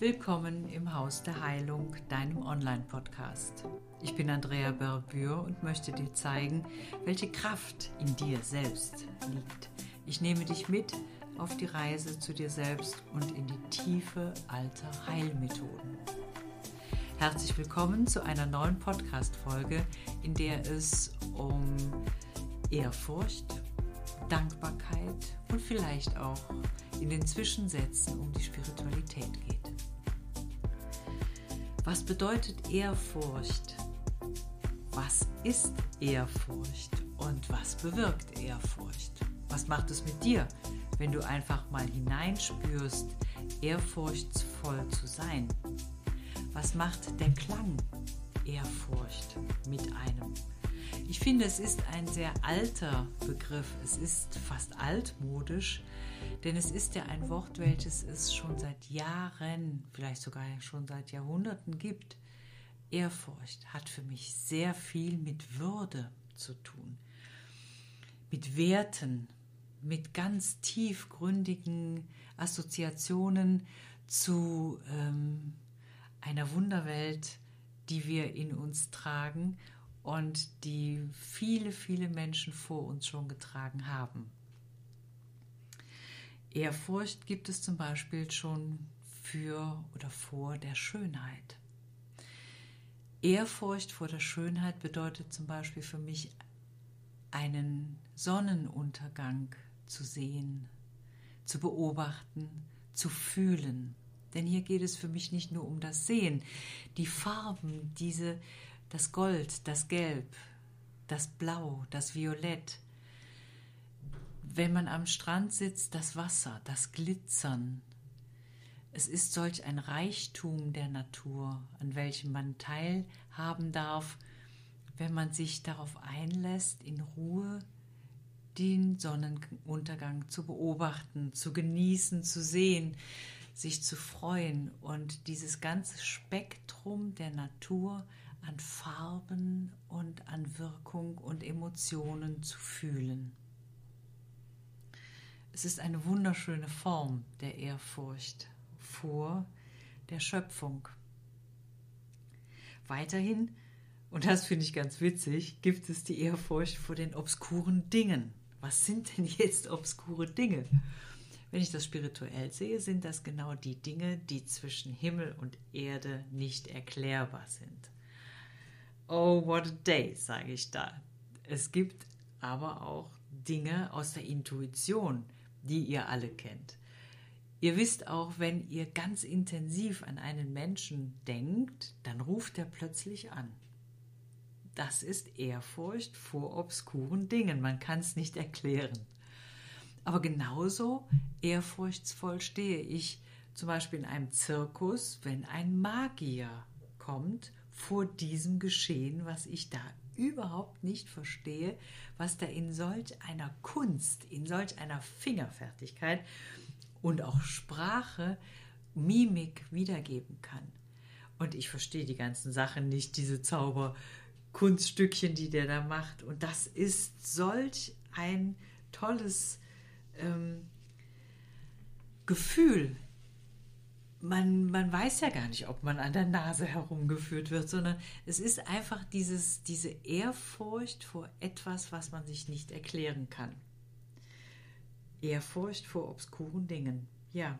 Willkommen im Haus der Heilung, deinem Online-Podcast. Ich bin Andrea Berbür und möchte dir zeigen, welche Kraft in dir selbst liegt. Ich nehme dich mit auf die Reise zu dir selbst und in die Tiefe alter Heilmethoden. Herzlich willkommen zu einer neuen Podcast-Folge, in der es um Ehrfurcht, Dankbarkeit und vielleicht auch in den Zwischensätzen um die Spiritualität geht. Was bedeutet Ehrfurcht? Was ist Ehrfurcht und was bewirkt Ehrfurcht? Was macht es mit dir, wenn du einfach mal hineinspürst, ehrfurchtsvoll zu sein? Was macht der Klang Ehrfurcht mit einem? Ich finde, es ist ein sehr alter Begriff. Es ist fast altmodisch, denn es ist ja ein Wort, welches es schon seit Jahren, vielleicht sogar schon seit Jahrhunderten gibt. Ehrfurcht hat für mich sehr viel mit Würde zu tun, mit Werten, mit ganz tiefgründigen Assoziationen zu ähm, einer Wunderwelt, die wir in uns tragen und die viele, viele Menschen vor uns schon getragen haben. Ehrfurcht gibt es zum Beispiel schon für oder vor der Schönheit. Ehrfurcht vor der Schönheit bedeutet zum Beispiel für mich einen Sonnenuntergang zu sehen, zu beobachten, zu fühlen. Denn hier geht es für mich nicht nur um das Sehen. Die Farben, diese das Gold, das Gelb, das Blau, das Violett. Wenn man am Strand sitzt, das Wasser, das Glitzern. Es ist solch ein Reichtum der Natur, an welchem man teilhaben darf, wenn man sich darauf einlässt, in Ruhe den Sonnenuntergang zu beobachten, zu genießen, zu sehen, sich zu freuen und dieses ganze Spektrum der Natur an Farben und an Wirkung und Emotionen zu fühlen. Es ist eine wunderschöne Form der Ehrfurcht vor der Schöpfung. Weiterhin, und das finde ich ganz witzig, gibt es die Ehrfurcht vor den obskuren Dingen. Was sind denn jetzt obskure Dinge? Wenn ich das spirituell sehe, sind das genau die Dinge, die zwischen Himmel und Erde nicht erklärbar sind. Oh, what a day, sage ich da. Es gibt aber auch Dinge aus der Intuition, die ihr alle kennt. Ihr wisst auch, wenn ihr ganz intensiv an einen Menschen denkt, dann ruft er plötzlich an. Das ist Ehrfurcht vor obskuren Dingen. Man kann es nicht erklären. Aber genauso ehrfurchtsvoll stehe ich zum Beispiel in einem Zirkus, wenn ein Magier kommt vor diesem Geschehen, was ich da überhaupt nicht verstehe, was da in solch einer Kunst, in solch einer Fingerfertigkeit und auch Sprache, Mimik wiedergeben kann. Und ich verstehe die ganzen Sachen nicht, diese Zauberkunststückchen, die der da macht. Und das ist solch ein tolles ähm, Gefühl, man, man weiß ja gar nicht, ob man an der Nase herumgeführt wird, sondern es ist einfach dieses, diese Ehrfurcht vor etwas, was man sich nicht erklären kann. Ehrfurcht vor obskuren Dingen. Ja,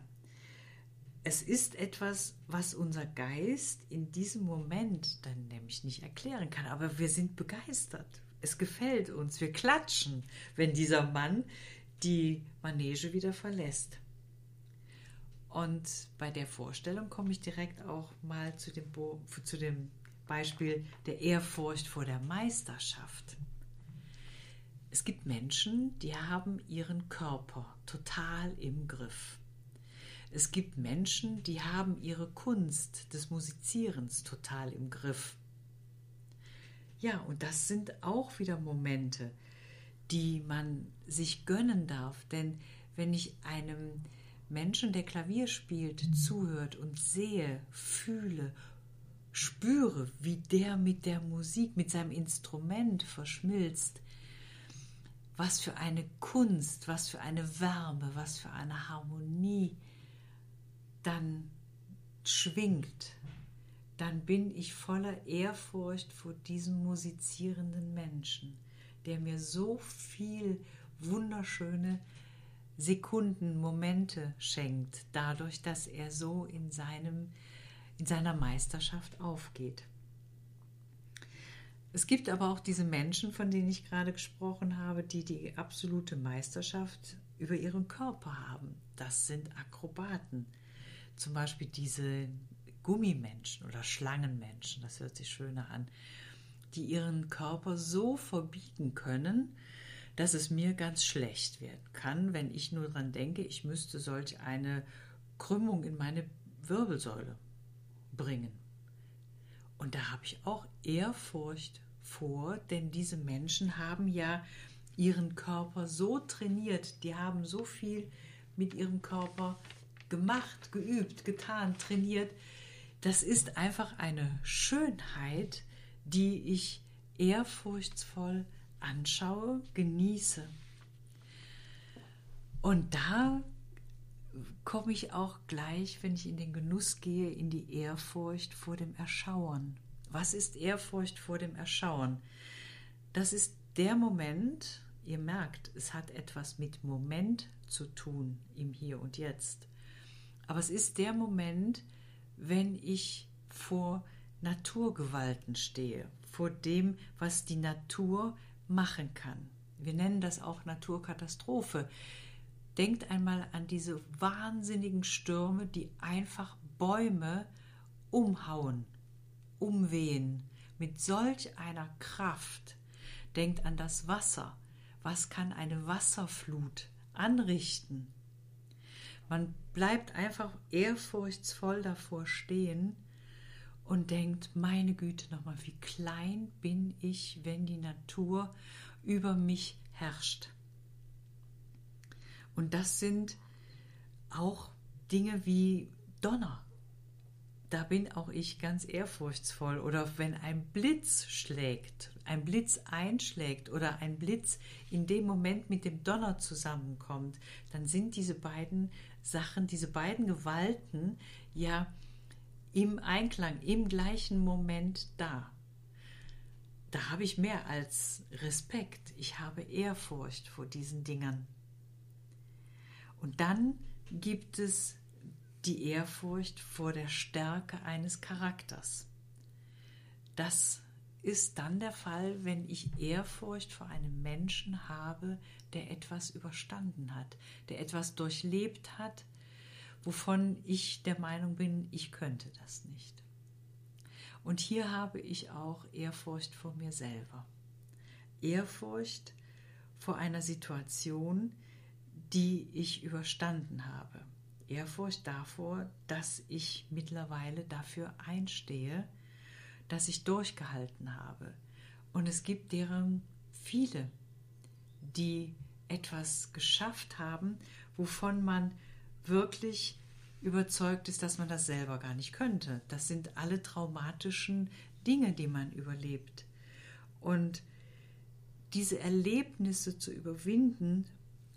es ist etwas, was unser Geist in diesem Moment dann nämlich nicht erklären kann, aber wir sind begeistert. Es gefällt uns. Wir klatschen, wenn dieser Mann die Manege wieder verlässt. Und bei der Vorstellung komme ich direkt auch mal zu dem, Bo zu dem Beispiel der Ehrfurcht vor der Meisterschaft. Es gibt Menschen, die haben ihren Körper total im Griff. Es gibt Menschen, die haben ihre Kunst des Musizierens total im Griff. Ja, und das sind auch wieder Momente, die man sich gönnen darf. Denn wenn ich einem Menschen, der Klavier spielt, zuhört und sehe, fühle, spüre, wie der mit der Musik, mit seinem Instrument verschmilzt, was für eine Kunst, was für eine Wärme, was für eine Harmonie dann schwingt, dann bin ich voller Ehrfurcht vor diesem musizierenden Menschen, der mir so viel wunderschöne Sekunden, Momente schenkt, dadurch, dass er so in, seinem, in seiner Meisterschaft aufgeht. Es gibt aber auch diese Menschen, von denen ich gerade gesprochen habe, die die absolute Meisterschaft über ihren Körper haben. Das sind Akrobaten. Zum Beispiel diese Gummimenschen oder Schlangenmenschen, das hört sich schöner an, die ihren Körper so verbiegen können, dass es mir ganz schlecht werden kann, wenn ich nur daran denke, ich müsste solch eine Krümmung in meine Wirbelsäule bringen. Und da habe ich auch Ehrfurcht vor, denn diese Menschen haben ja ihren Körper so trainiert, die haben so viel mit ihrem Körper gemacht, geübt, getan, trainiert. Das ist einfach eine Schönheit, die ich ehrfurchtsvoll anschaue, genieße. Und da komme ich auch gleich, wenn ich in den Genuss gehe, in die Ehrfurcht vor dem Erschauern. Was ist Ehrfurcht vor dem Erschauen? Das ist der Moment, ihr merkt, es hat etwas mit Moment zu tun im Hier und Jetzt. Aber es ist der Moment, wenn ich vor Naturgewalten stehe, vor dem, was die Natur machen kann. Wir nennen das auch Naturkatastrophe. Denkt einmal an diese wahnsinnigen Stürme, die einfach Bäume umhauen umwehen mit solch einer Kraft. Denkt an das Wasser. Was kann eine Wasserflut anrichten? Man bleibt einfach ehrfurchtsvoll davor stehen und denkt, meine Güte nochmal, wie klein bin ich, wenn die Natur über mich herrscht. Und das sind auch Dinge wie Donner da bin auch ich ganz ehrfurchtsvoll. Oder wenn ein Blitz schlägt, ein Blitz einschlägt oder ein Blitz in dem Moment mit dem Donner zusammenkommt, dann sind diese beiden Sachen, diese beiden Gewalten ja im Einklang, im gleichen Moment da. Da habe ich mehr als Respekt. Ich habe Ehrfurcht vor diesen Dingen. Und dann gibt es die Ehrfurcht vor der Stärke eines Charakters. Das ist dann der Fall, wenn ich Ehrfurcht vor einem Menschen habe, der etwas überstanden hat, der etwas durchlebt hat, wovon ich der Meinung bin, ich könnte das nicht. Und hier habe ich auch Ehrfurcht vor mir selber. Ehrfurcht vor einer Situation, die ich überstanden habe. Ehrfurcht davor, dass ich mittlerweile dafür einstehe, dass ich durchgehalten habe. Und es gibt deren viele, die etwas geschafft haben, wovon man wirklich überzeugt ist, dass man das selber gar nicht könnte. Das sind alle traumatischen Dinge, die man überlebt. Und diese Erlebnisse zu überwinden,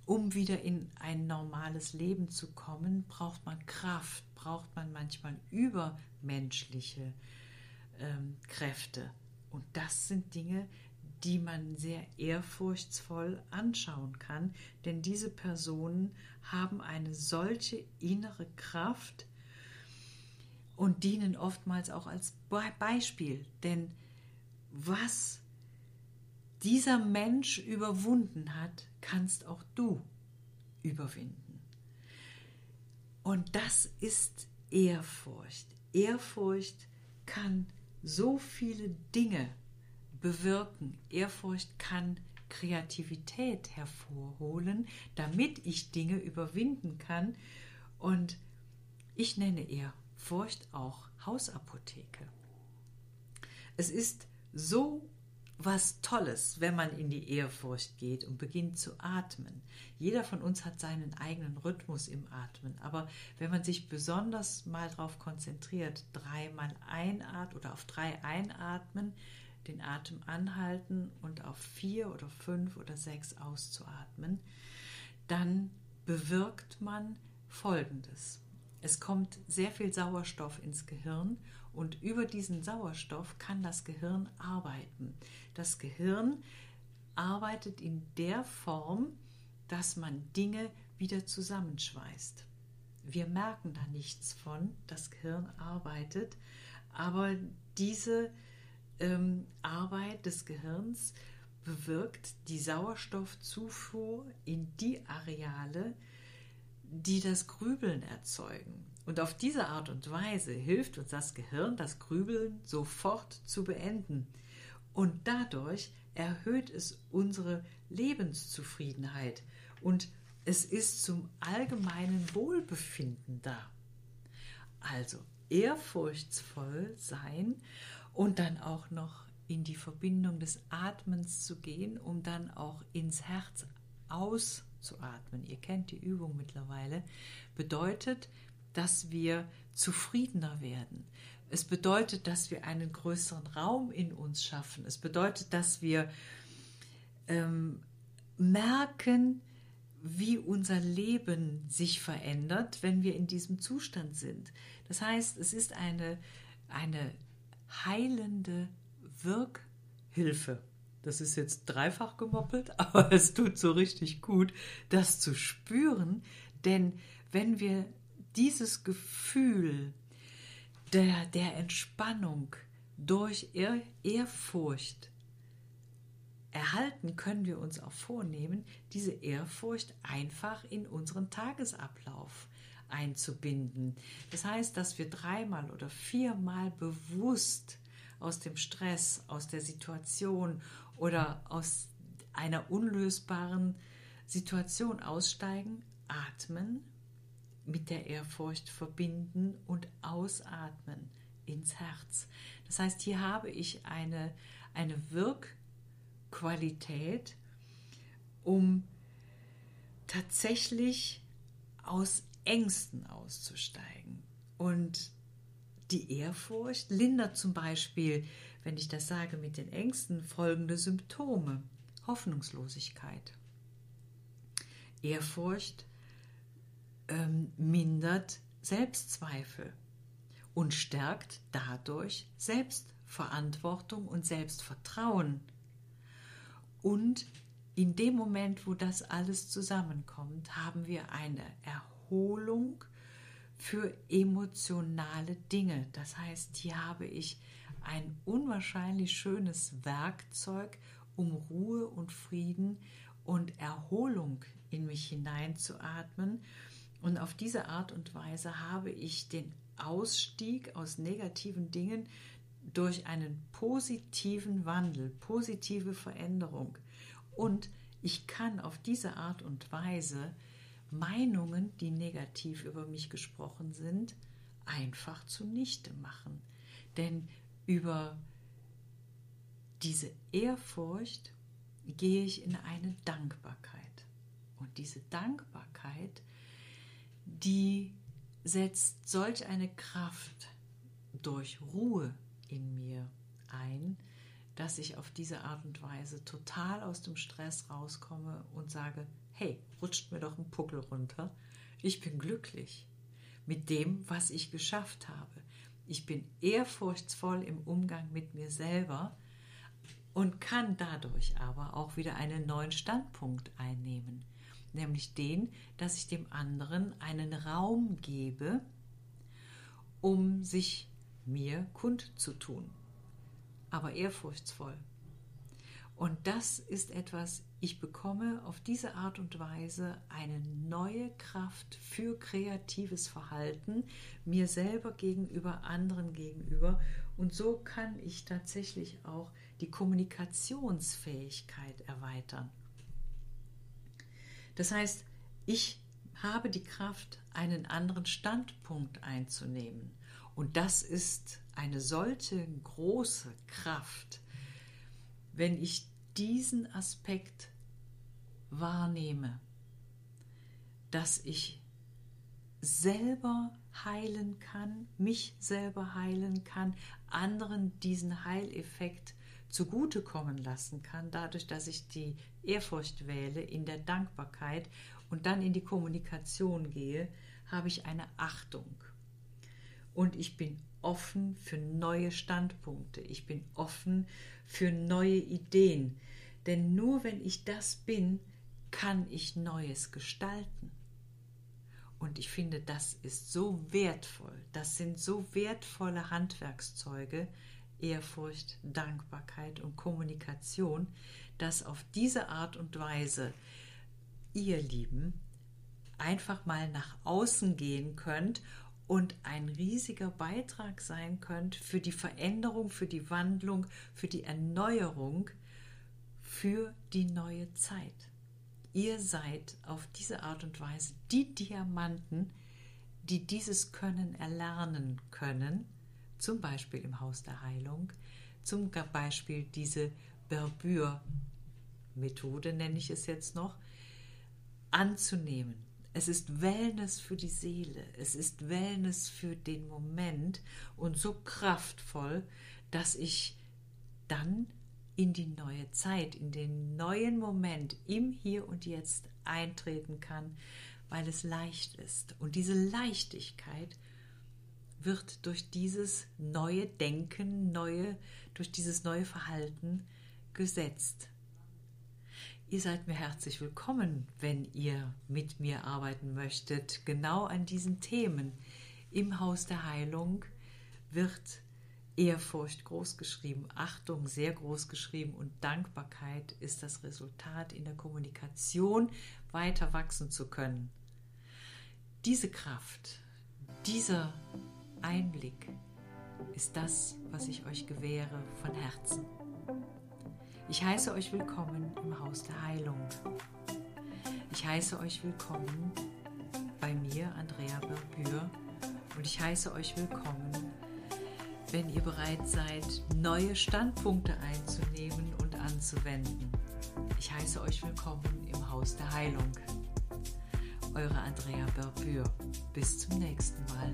um wieder in ein normales Leben zu kommen, braucht man Kraft, braucht man manchmal übermenschliche ähm, Kräfte. Und das sind Dinge, die man sehr ehrfurchtsvoll anschauen kann, denn diese Personen haben eine solche innere Kraft und dienen oftmals auch als Beispiel. Denn was dieser Mensch überwunden hat, kannst auch du überwinden. Und das ist Ehrfurcht. Ehrfurcht kann so viele Dinge bewirken. Ehrfurcht kann Kreativität hervorholen, damit ich Dinge überwinden kann. Und ich nenne Ehrfurcht auch Hausapotheke. Es ist so was Tolles, wenn man in die Ehrfurcht geht und beginnt zu atmen. Jeder von uns hat seinen eigenen Rhythmus im Atmen, aber wenn man sich besonders mal darauf konzentriert, dreimal einatmen oder auf drei einatmen, den Atem anhalten und auf vier oder fünf oder sechs auszuatmen, dann bewirkt man Folgendes. Es kommt sehr viel Sauerstoff ins Gehirn und über diesen Sauerstoff kann das Gehirn arbeiten. Das Gehirn arbeitet in der Form, dass man Dinge wieder zusammenschweißt. Wir merken da nichts von, das Gehirn arbeitet, aber diese ähm, Arbeit des Gehirns bewirkt die Sauerstoffzufuhr in die Areale, die das Grübeln erzeugen. Und auf diese Art und Weise hilft uns das Gehirn, das Grübeln sofort zu beenden. Und dadurch erhöht es unsere Lebenszufriedenheit und es ist zum allgemeinen Wohlbefinden da. Also ehrfurchtsvoll sein und dann auch noch in die Verbindung des Atmens zu gehen, um dann auch ins Herz auszuatmen. Ihr kennt die Übung mittlerweile. Bedeutet, dass wir zufriedener werden. Es bedeutet, dass wir einen größeren Raum in uns schaffen. Es bedeutet, dass wir ähm, merken, wie unser Leben sich verändert, wenn wir in diesem Zustand sind. Das heißt, es ist eine, eine heilende Wirkhilfe. Das ist jetzt dreifach gemoppelt, aber es tut so richtig gut, das zu spüren, denn wenn wir dieses Gefühl der, der Entspannung durch Ehr Ehrfurcht erhalten, können wir uns auch vornehmen, diese Ehrfurcht einfach in unseren Tagesablauf einzubinden. Das heißt, dass wir dreimal oder viermal bewusst aus dem Stress, aus der Situation oder aus einer unlösbaren Situation aussteigen, atmen, mit der Ehrfurcht verbinden und ausatmen ins Herz. Das heißt, hier habe ich eine, eine Wirkqualität, um tatsächlich aus Ängsten auszusteigen. Und die Ehrfurcht lindert zum Beispiel, wenn ich das sage mit den Ängsten, folgende Symptome. Hoffnungslosigkeit. Ehrfurcht ähm, mindert Selbstzweifel und stärkt dadurch Selbstverantwortung und Selbstvertrauen. Und in dem Moment, wo das alles zusammenkommt, haben wir eine Erholung für emotionale Dinge. Das heißt, hier habe ich ein unwahrscheinlich schönes Werkzeug, um Ruhe und Frieden und Erholung in mich hineinzuatmen. Und auf diese Art und Weise habe ich den Ausstieg aus negativen Dingen durch einen positiven Wandel, positive Veränderung. Und ich kann auf diese Art und Weise Meinungen, die negativ über mich gesprochen sind, einfach zunichte machen. Denn über diese Ehrfurcht gehe ich in eine Dankbarkeit. Und diese Dankbarkeit, die setzt solch eine Kraft durch Ruhe in mir ein, dass ich auf diese Art und Weise total aus dem Stress rauskomme und sage, hey, rutscht mir doch ein Puckel runter. Ich bin glücklich mit dem, was ich geschafft habe. Ich bin ehrfurchtsvoll im Umgang mit mir selber und kann dadurch aber auch wieder einen neuen Standpunkt einnehmen, nämlich den, dass ich dem anderen einen Raum gebe, um sich mir kundzutun, aber ehrfurchtsvoll. Und das ist etwas, ich bekomme auf diese Art und Weise eine neue Kraft für kreatives Verhalten, mir selber gegenüber, anderen gegenüber. Und so kann ich tatsächlich auch die Kommunikationsfähigkeit erweitern. Das heißt, ich habe die Kraft, einen anderen Standpunkt einzunehmen. Und das ist eine solche große Kraft, wenn ich diesen Aspekt wahrnehme, dass ich selber heilen kann, mich selber heilen kann, anderen diesen Heileffekt zugutekommen lassen kann, dadurch, dass ich die Ehrfurcht wähle in der Dankbarkeit und dann in die Kommunikation gehe, habe ich eine Achtung. Und ich bin offen für neue Standpunkte. Ich bin offen für neue Ideen. Denn nur wenn ich das bin, kann ich Neues gestalten. Und ich finde, das ist so wertvoll. Das sind so wertvolle Handwerkszeuge, Ehrfurcht, Dankbarkeit und Kommunikation, dass auf diese Art und Weise ihr Lieben einfach mal nach außen gehen könnt und ein riesiger Beitrag sein könnt für die Veränderung, für die Wandlung, für die Erneuerung, für die neue Zeit. Ihr seid auf diese Art und Weise die Diamanten, die dieses Können erlernen können, zum Beispiel im Haus der Heilung, zum Beispiel diese Berbür-Methode, nenne ich es jetzt noch, anzunehmen. Es ist Wellness für die Seele, es ist Wellness für den Moment und so kraftvoll, dass ich dann in die neue Zeit, in den neuen Moment im Hier und Jetzt eintreten kann, weil es leicht ist. Und diese Leichtigkeit wird durch dieses neue Denken, neue, durch dieses neue Verhalten gesetzt. Ihr seid mir herzlich willkommen, wenn ihr mit mir arbeiten möchtet, genau an diesen Themen. Im Haus der Heilung wird Ehrfurcht groß geschrieben, Achtung sehr groß geschrieben und Dankbarkeit ist das Resultat in der Kommunikation weiter wachsen zu können. Diese Kraft, dieser Einblick ist das, was ich euch gewähre von Herzen. Ich heiße euch willkommen im Haus der Heilung. Ich heiße euch willkommen bei mir, Andrea Berbür, und ich heiße euch willkommen wenn ihr bereit seid, neue Standpunkte einzunehmen und anzuwenden. Ich heiße euch willkommen im Haus der Heilung. Eure Andrea Berbür. Bis zum nächsten Mal.